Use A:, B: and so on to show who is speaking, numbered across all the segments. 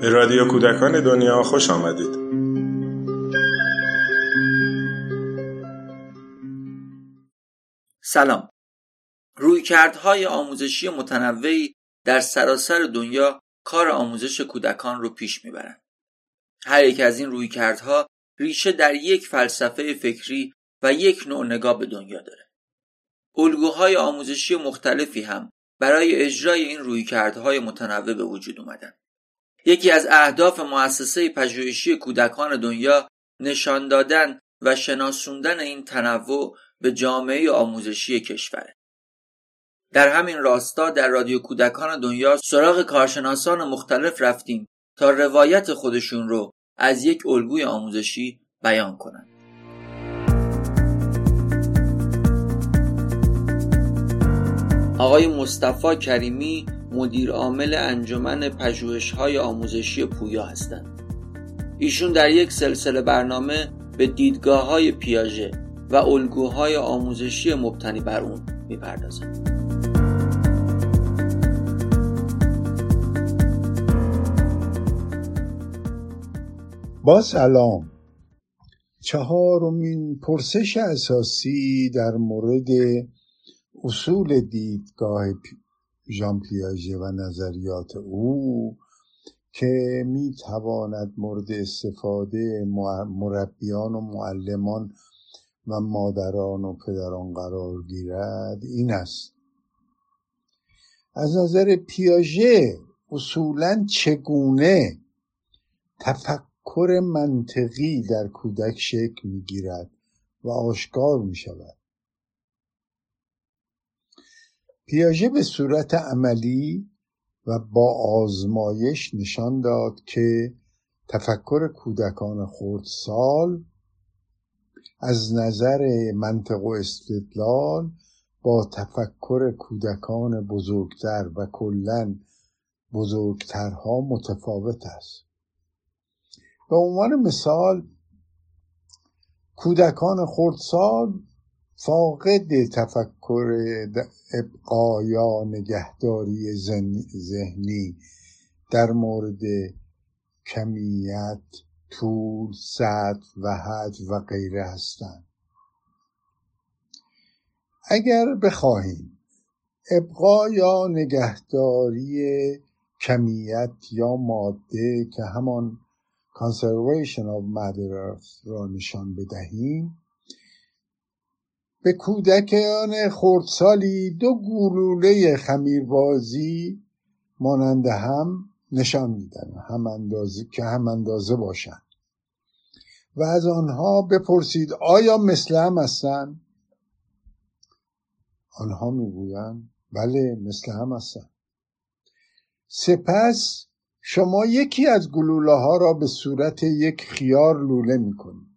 A: به رادیو کودکان دنیا خوش آمدید.
B: سلام. رویکردهای آموزشی متنوعی در سراسر دنیا کار آموزش کودکان رو پیش می‌برند. هر یک از این رویکردها ریشه در یک فلسفه فکری و یک نوع نگاه به دنیا داره. الگوهای آموزشی مختلفی هم برای اجرای این رویکردهای متنوع به وجود اومدن یکی از اهداف مؤسسه پژوهشی کودکان دنیا نشان دادن و شناسوندن این تنوع به جامعه آموزشی کشوره در همین راستا در رادیو کودکان دنیا سراغ کارشناسان مختلف رفتیم تا روایت خودشون رو از یک الگوی آموزشی بیان کنند. آقای مصطفی کریمی مدیر عامل انجمن پژوهش‌های آموزشی پویا هستند. ایشون در یک سلسله برنامه به دیدگاه های پیاژه و الگوهای آموزشی مبتنی بر اون می‌پردازند.
C: با سلام چهارمین پرسش اساسی در مورد اصول دیدگاه ژان پیاژه و نظریات او که می تواند مورد استفاده مربیان و معلمان و مادران و پدران قرار گیرد این است. از نظر پیاژه اصولا چگونه تفکر منطقی در کودک شکل می گیرد و آشکار می شود پیاژه به صورت عملی و با آزمایش نشان داد که تفکر کودکان خردسال از نظر منطق و استدلال با تفکر کودکان بزرگتر و کلا بزرگترها متفاوت است. به عنوان مثال کودکان خردسال فاقد تفکر ابقا یا نگهداری ذهنی در مورد کمیت طول سطح و حد و غیره هستند. اگر بخواهیم ابقا یا نگهداری کمیت یا ماده که همان conservation of matter را نشان بدهیم به کودکان خردسالی دو گلوله خمیربازی مانند هم نشان میدن هم اندازه که هم اندازه باشند و از آنها بپرسید آیا مثل هم هستند آنها می‌گویند بله مثل هم هستند سپس شما یکی از گلوله ها را به صورت یک خیار لوله می‌کنید.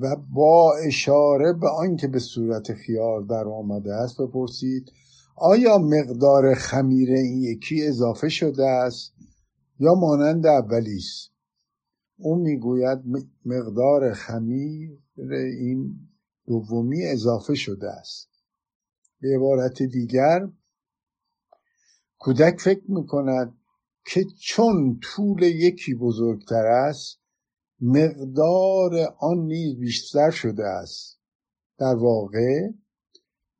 C: و با اشاره به آنکه به صورت خیار در آمده است بپرسید آیا مقدار خمیر این یکی اضافه شده است یا مانند اولی است؟ او می‌گوید مقدار خمیر این دومی اضافه شده است. به عبارت دیگر کودک فکر می‌کند که چون طول یکی بزرگتر است مقدار آن نیز بیشتر شده است. در واقع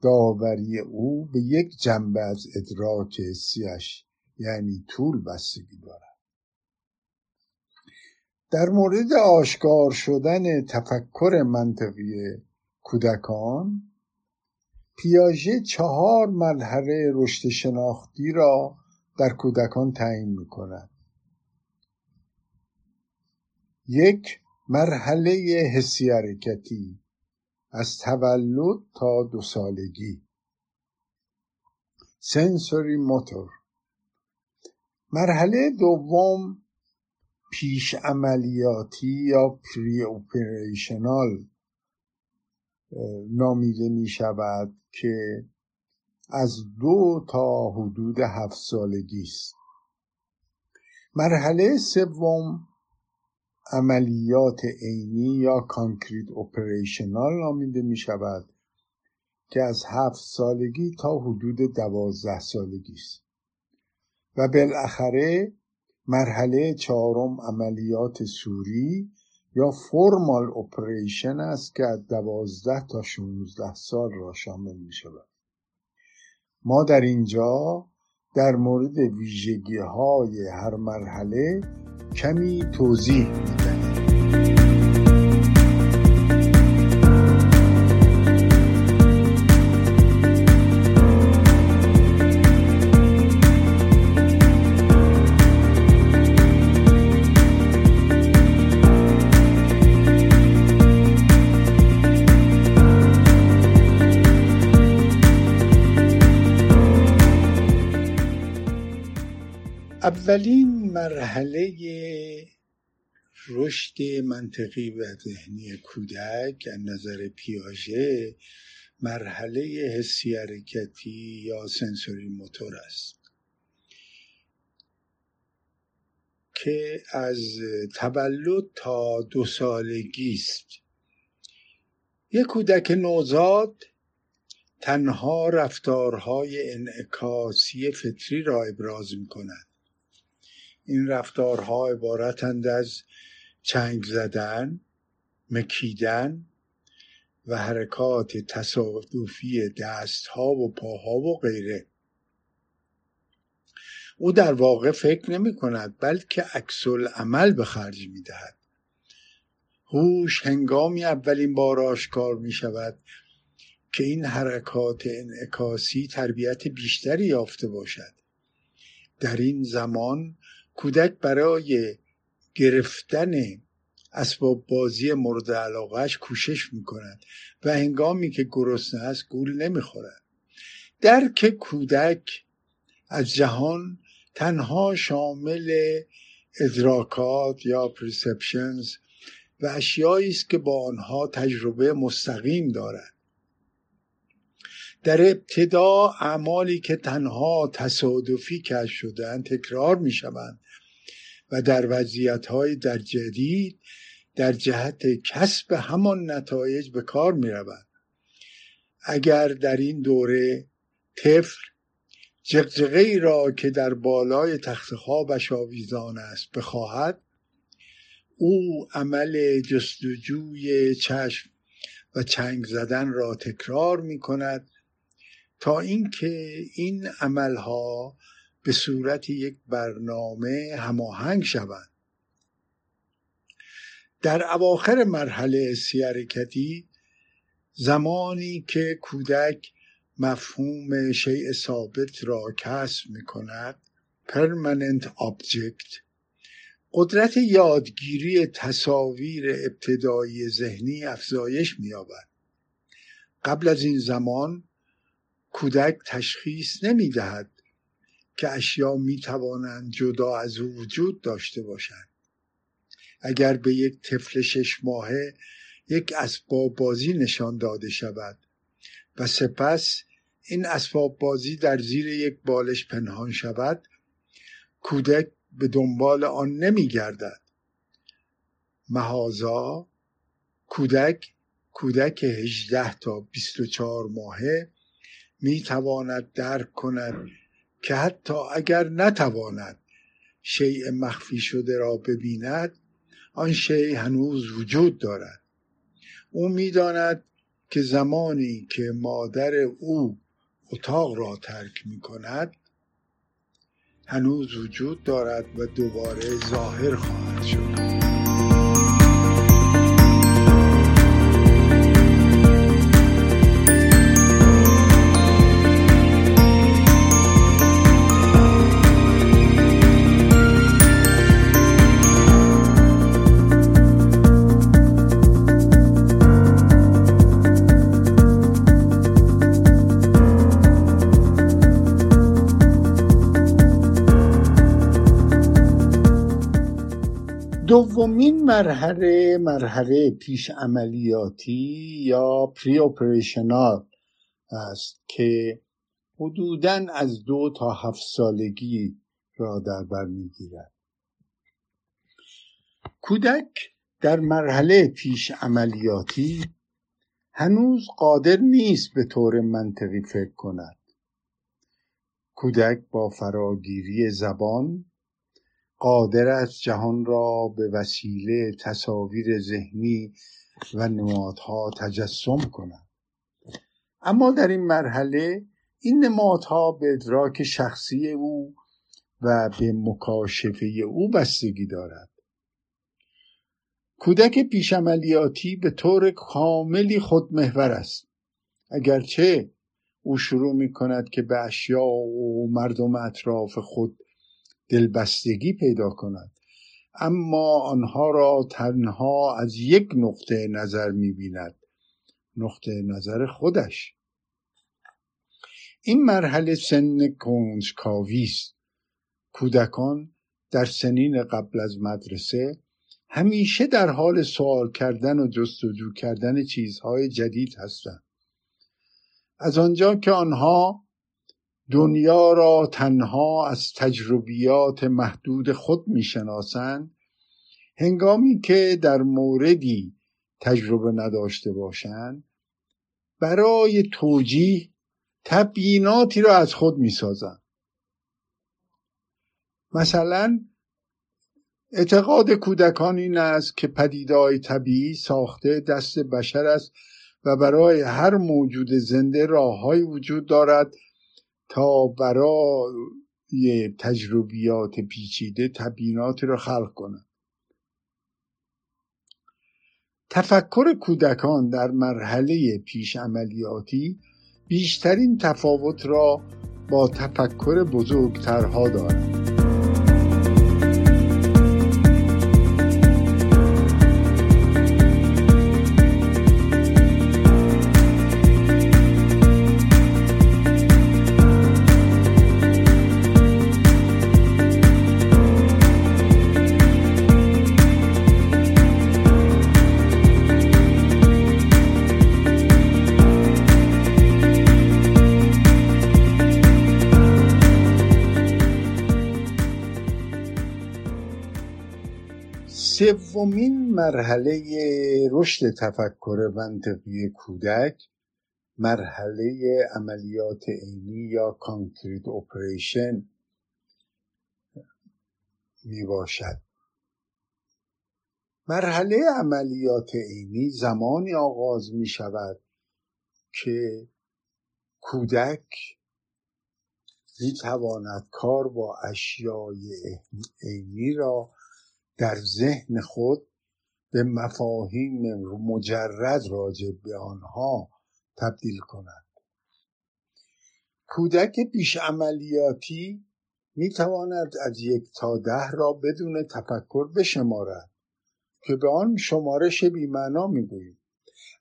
C: داوری او به یک جنبه از ادراک حسیش یعنی طول بستگی دارد. در مورد آشکار شدن تفکر منطقی کودکان پیاژه چهار مرحله رشد شناختی را در کودکان تعیین می کند یک مرحله حسی حرکتی از تولد تا دو سالگی. سنسوری موتور مرحله دوم پیش عملیاتی یا preoperational نامیده می شود که از دو تا حدود هفت سالگی است. مرحله سوم عملیات عینی یا concrete operational نامیده می شود که از هفت سالگی تا حدود دوازده سالگی است. و بالاخره مرحله چهارم عملیات سوری یا فرمال اپریشن است که از دوازده تا 16 سال را شامل می شود ما در اینجا در مورد ویژگی های هر مرحله کمی توضیح می‌دهیم اولین مرحله رشد منطقی و ذهنی کودک از نظر پیاژه مرحله حسی حرکتی یا سنسوری موتور است. که از تولد تا دو سالگی است. یک کودک نوزاد تنها رفتارهای انعکاسی فطری را ابراز می کند این رفتارها عبارتند از چنگ زدن مکیدن و حرکات تصادفی دستها و پاها و غیره. او در واقع فکر نمی کند بلکه عکس عمل به خرج می دهد هوش هنگامی اولین بار آشکار می شود که این حرکات انعکاسی تربیت بیشتری یافته باشد. در این زمان کودک برای گرفتن اسباب بازی مورد علاقهش کوشش می‌کند و هنگامی که گرسنه است گول نمی‌خورد. درک کودک از جهان تنها شامل ادراکات یا پرسپشنز و اشیایی است که با آنها تجربه مستقیم دارد. در ابتدا اعمالی که تنها تصادفی کش شدن تکرار می شوند و در وضعیت های در جدید در جهت کسب همان نتایج به کار می روند. اگر در این دوره طفل جقجقه را که در بالای تخت خوابش آویزان است بخواهد او عمل جستجوی چشم و چنگ زدن را تکرار می کند تا اینکه این عملها به صورت یک برنامه هماهنگ شوند. در اواخر مرحله سی حرکتی زمانی که کودک مفهوم شیء ثابت را کسب می کند permanent object قدرت یادگیری تصاویر ابتدایی ذهنی افزایش می‌یابد. قبل از این زمان کودک تشخیص نمی دهد که اشیا می توانند جدا از او وجود داشته باشند. اگر به یک طفل شش ماهه یک اسباب بازی نشان داده شود و سپس این اسباب بازی در زیر یک بالش پنهان شود کودک به دنبال آن نمی گردد مهازا کودک کودک 18 تا 24 ماهه می تواند درک کند که حتی اگر نتواند شیء مخفی شده را ببیند آن شیء هنوز وجود دارد. او می‌داند که زمانی که مادر او اتاق را ترک می کند هنوز وجود دارد و دوباره ظاهر خواهد شد. مرحله مرحله پیش عملیاتی یا پری اپریشنال است که حدودا از دو تا هفت سالگی را در بر می‌گیرد. کودک در مرحله پیش عملیاتی هنوز قادر نیست به طور منطقی فکر کند. کودک با فراگیری زبان قادر است جهان را به وسیله تصاویر ذهنی و نمادها تجسم کند اما در این مرحله این نمادها به ادراک شخصی او و به مکاشفه او بستگی دارد. کودک پیشعملیاتی به طور کاملی خودمحور است. اگرچه او شروع می کند که به اشیاء و مردم اطراف خود دلبستگی پیدا کند. اما آنها را تنها از یک نقطه نظر می بیند نقطه نظر خودش. این مرحله سن کنجکاوی است. کودکان در سنین قبل از مدرسه همیشه در حال سوال کردن و جستجو کردن چیزهای جدید هستند. از آنجا که آنها دنیا را تنها از تجربیات محدود خود می‌شناسند. هنگامی که در موردی تجربه نداشته باشند برای توجیه تبییناتی را از خود می‌سازند. مثلا اعتقاد کودکان این است که پدیدهای طبیعی ساخته دست بشر است و برای هر موجود زنده راههایی وجود دارد تا برای تجربیات پیچیده تبییناتی را خلق کند تفکر کودکان در مرحله پیش عملیاتی بیشترین تفاوت را با تفکر بزرگترها دارد سومین مرحله رشد تفکر منطقی کودک مرحله عملیات عینی یا concrete operation می باشد مرحله عملیات عینی زمانی آغاز می شود که کودک می تواند کار با اشیای عینی را در ذهن خود به مفاهیم مجرد راجع به آنها تبدیل کند. کودک بیش عملیاتی می تواند از یک تا ده را بدون تفکر بشمارد که به آن شمارش بیمعنا می‌گوییم.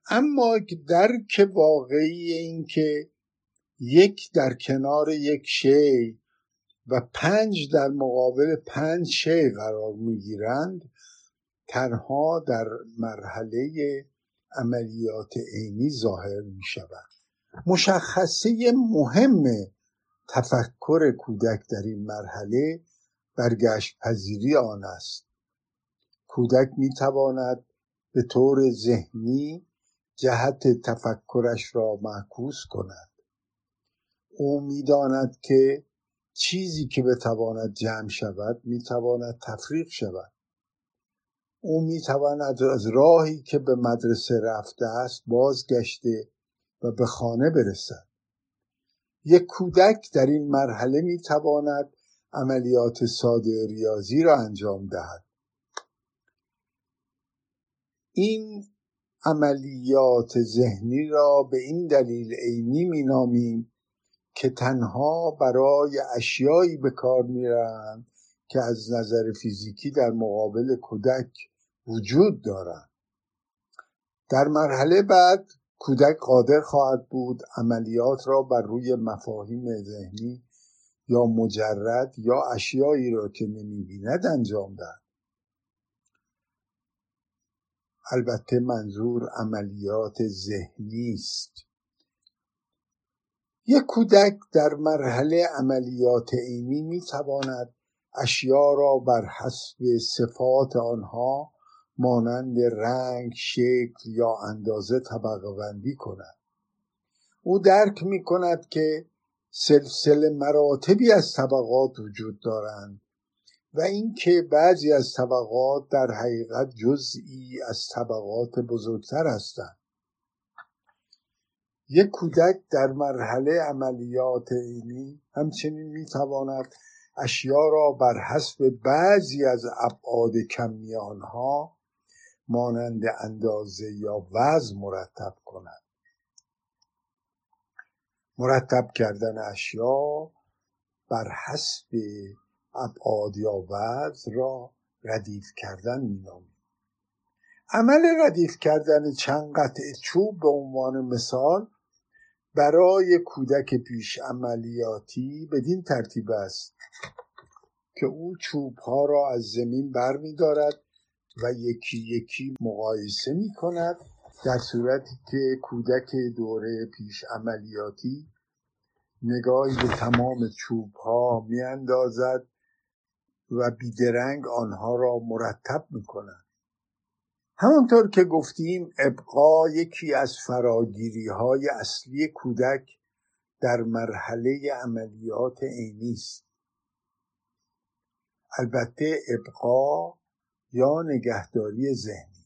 C: اما درک واقعی این که یک در کنار یک شی و پنج در مقابل پنج شی قرار می‌گیرند تنها در مرحله عملیات عینی ظاهر می شود مشخصه مهم تفکر کودک در این مرحله برگشت پذیری آن است. کودک می تواند به طور ذهنی جهت تفکرش را معکوس کند. او می‌داند که چیزی که بتواند جمع شود می‌تواند تفریق شود. او می‌تواند از راهی که به مدرسه رفته است بازگشته و به خانه برسد. یک کودک در این مرحله می‌تواند عملیات ساده ریاضی را انجام دهد. این عملیات ذهنی را به این دلیل عینی مینامیم که تنها برای اشیایی به کار میرند که از نظر فیزیکی در مقابل کودک وجود دارند در مرحله بعد کودک قادر خواهد بود عملیات را بر روی مفاهیم ذهنی یا مجرد یا اشیایی را که نمی‌بیند انجام دهد. البته منظور عملیات ذهنی است. یک کودک در مرحله عملیات عینی می تواند اشیا را بر حسب صفات آنها مانند رنگ شکل یا اندازه طبقه بندی کند. او درک می کند که سلسله مراتبی از طبقات وجود دارند و اینکه بعضی از طبقات در حقیقت جزئی از طبقات بزرگتر هستند. یک کودک در مرحله عملیات عینی همچنین می‌تواند اشیا را بر حسب بعضی از ابعاد کمی آنها مانند اندازه یا وزن مرتب کند. مرتب کردن اشیا بر حسب ابعاد یا وزن را ردیف کردن مینامیم. عمل ردیف کردن چند قطعه چوب به عنوان مثال برای کودک پیش عملیاتی بدین ترتیب است که او چوب ها را از زمین بر می دارد و یکی یکی مقایسه می کند در صورتی که کودک دوره پیش عملیاتی نگاهی به تمام چوب ها می اندازد و بیدرنگ آنها را مرتب می کند همانطور که گفتیم ابقا یکی از فراگیری های اصلی کودک در مرحله عملیات عینی است. البته ابقا یا نگهداری ذهنی.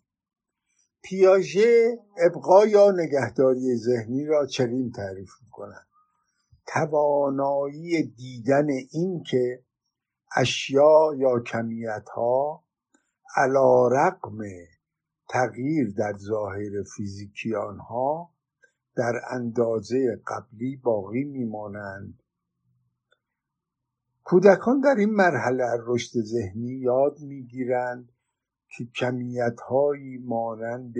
C: پیاژه ابقا یا نگهداری ذهنی را چنین تعریف می‌کند. توانایی دیدن این که اشیا یا کمیت ها علا رقم تغییر در ظاهر فیزیکی آنها در اندازه قبلی باقی میمانند. کودکان در این مرحله رشد ذهنی یاد می‌گیرند که کمیت هایی مانند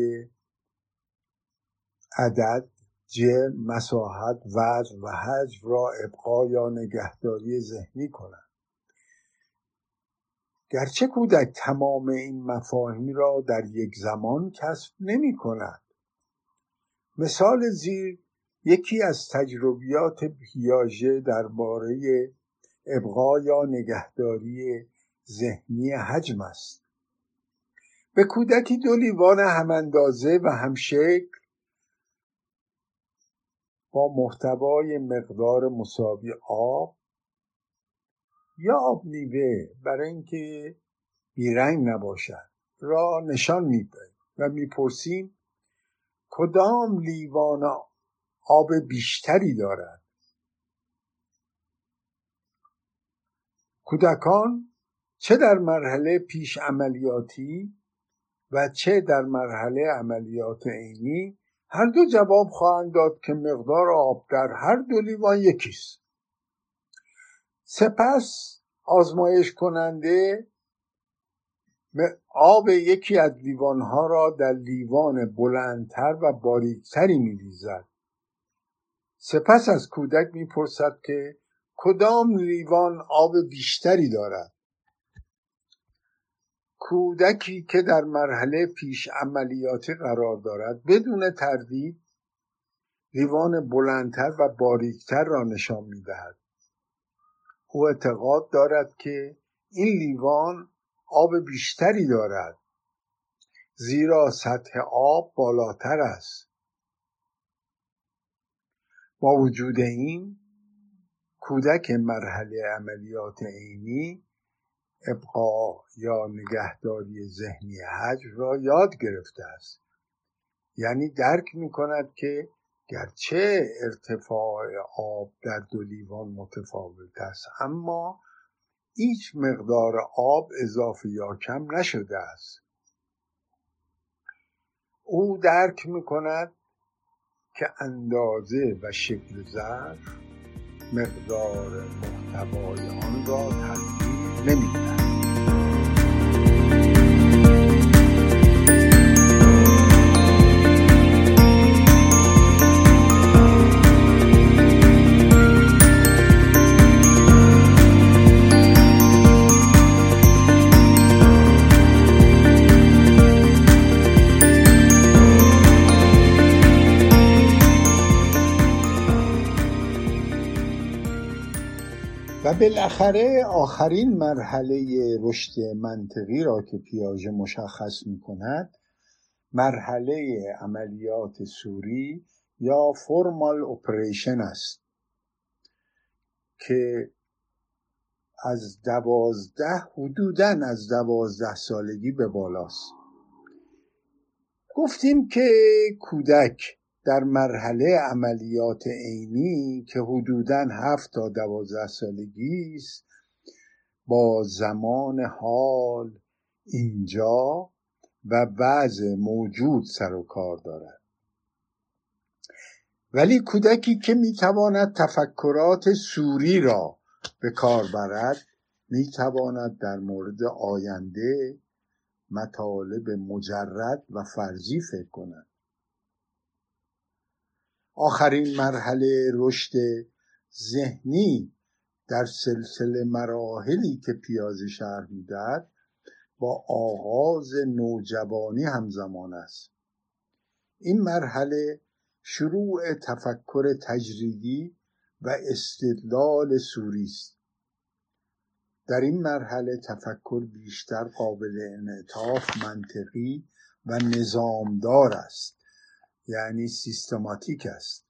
C: عدد جرم مساحت وزن و حجم را ابقا یا نگهداری ذهنی کنند. گرچه کودک تمام این مفاهیم را در یک زمان کسب نمی کند. مثال زیر یکی از تجربیات پیاژه درباره ابقا یا نگهداری ذهنی حجم است. به کودکی دو لیوان هم اندازه و هم شکل با محتوای مقدار مساوی آب یا آب میوه برای اینکه بیرنگ نباشد. را نشان می‌دهیم و می‌پرسیم کدام لیوان آب بیشتری دارد؟ کودکان چه در مرحله پیش عملیاتی و چه در مرحله عملیات عینی؟ هر دو جواب خواهند داد که مقدار آب در هر دو لیوان یکیست. سپس آزمایش کننده آب یکی از لیوانها را در لیوان بلندتر و باریکتری میریزد. سپس از کودک می‌پرسد که کدام لیوان آب بیشتری دارد. کودکی که در مرحله پیش عملیاتی قرار دارد بدون تردید لیوان بلندتر و باریکتر را نشان می‌دهد. او اعتقاد دارد که این لیوان آب بیشتری دارد زیرا سطح آب بالاتر است. با وجود این کودک مرحله عملیات عینی ابقا یا نگهداری ذهنی حجم را یاد گرفته است. یعنی درک می کند که گرچه ارتفاع آب در دو لیوان متفاوت است اما هیچ مقدار آب اضافه یا کم نشده است. او درک می کند که اندازه و شکل ظرف مقدار محتوای آن را تغییر نمی‌دهد بالاخره آخرین مرحله رشد منطقی را که پیاژه مشخص می کند مرحله عملیات سوری یا فرمال اپریشن است که از دوازده حدودا از دوازده سالگی به بالاست. گفتیم که کودک در مرحله عملیات عینی که حدودا هفت تا دوازده سالگی است با زمان حال اینجا و وضع موجود سر و کار دارد. ولی کودکی که می‌تواند تفکرات سوری را به کار برد می‌تواند در مورد آینده مطالب مجرد و فرضی فکر کند. آخرین مرحله رشد ذهنی در سلسله مراحلی که پیازه شهر می‌دهد با آغاز نوجوانی همزمان است. این مرحله شروع تفکر تجریدی و استدلال سوری است. در این مرحله تفکر بیشتر قابل انعطاف منطقی و نظامدار است. یعنی سیستماتیک است.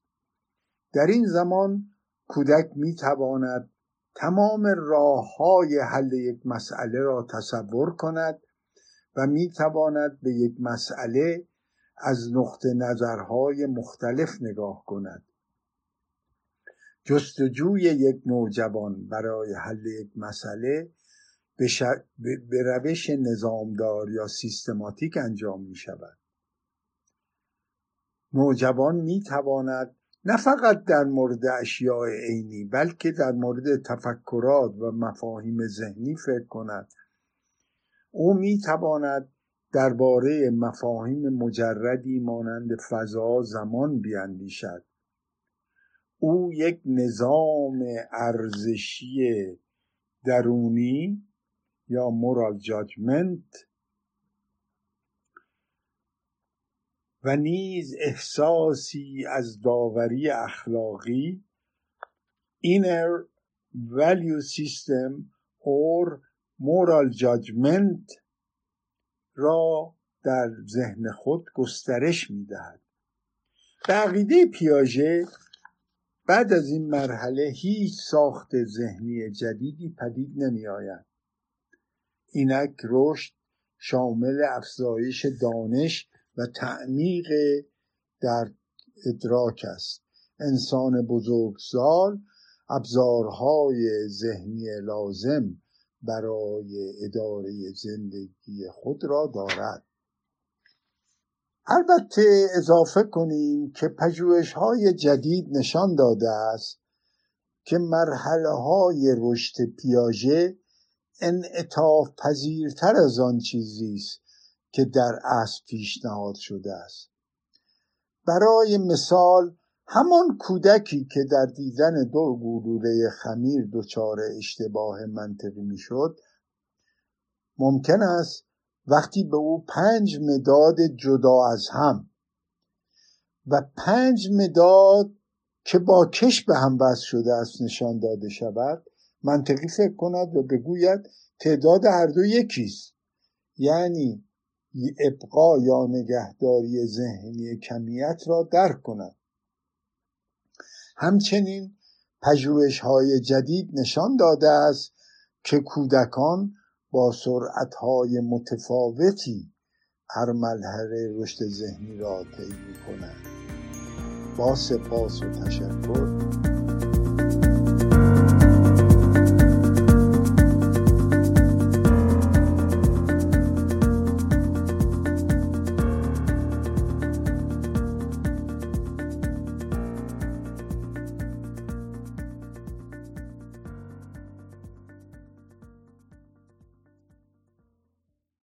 C: در این زمان کودک می تواند تمام راه های حل یک مسئله را تصور کند و می تواند به یک مسئله از نقطه نظرهای مختلف نگاه کند. جستجوی یک نوجوان برای حل یک مسئله به, روش نظامدار یا سیستماتیک انجام می شود نوجوان می تواند نه فقط در مورد اشیاء عینی بلکه در مورد تفکرات و مفاهیم ذهنی فکر کند. او می تواند درباره مفاهیم مجردی مانند فضا زمان بیاندیشد او یک نظام ارزشی درونی یا مورال جاجمنت و نیز احساسی از داوری اخلاقی inner value system or moral judgment را در ذهن خود گسترش می‌دهد. به عقیده پیاژه بعد از این مرحله هیچ ساخت ذهنی جدیدی پدید نمی آید اینک رشد شامل افزایش دانش و تعمیق در ادراک است. انسان بزرگسال ابزارهای ذهنی لازم برای اداره زندگی خود را دارد. البته اضافه کنیم که پژوهش های جدید نشان داده است که مرحله های رشد پیاژه انعطاف پذیرتر از آن چیزی است که در اصل پیشنهاد شده است. برای مثال همان کودکی که در دیدن دو گلوله خمیر دچار اشتباه منطقی می‌شد ممکن است وقتی به او پنج مداد جدا از هم و پنج مداد که با کش به هم وصل شده است نشان داده شود منطقی فکر کند و بگوید تعداد هر دو یکیست. یعنی ابقا یا نگهداری ذهنی کمیت را درک کند. همچنین پژوهش های جدید نشان داده است که کودکان با سرعت های متفاوتی هر مرحله رشد ذهنی را طی کنند با سپاس و تشکر.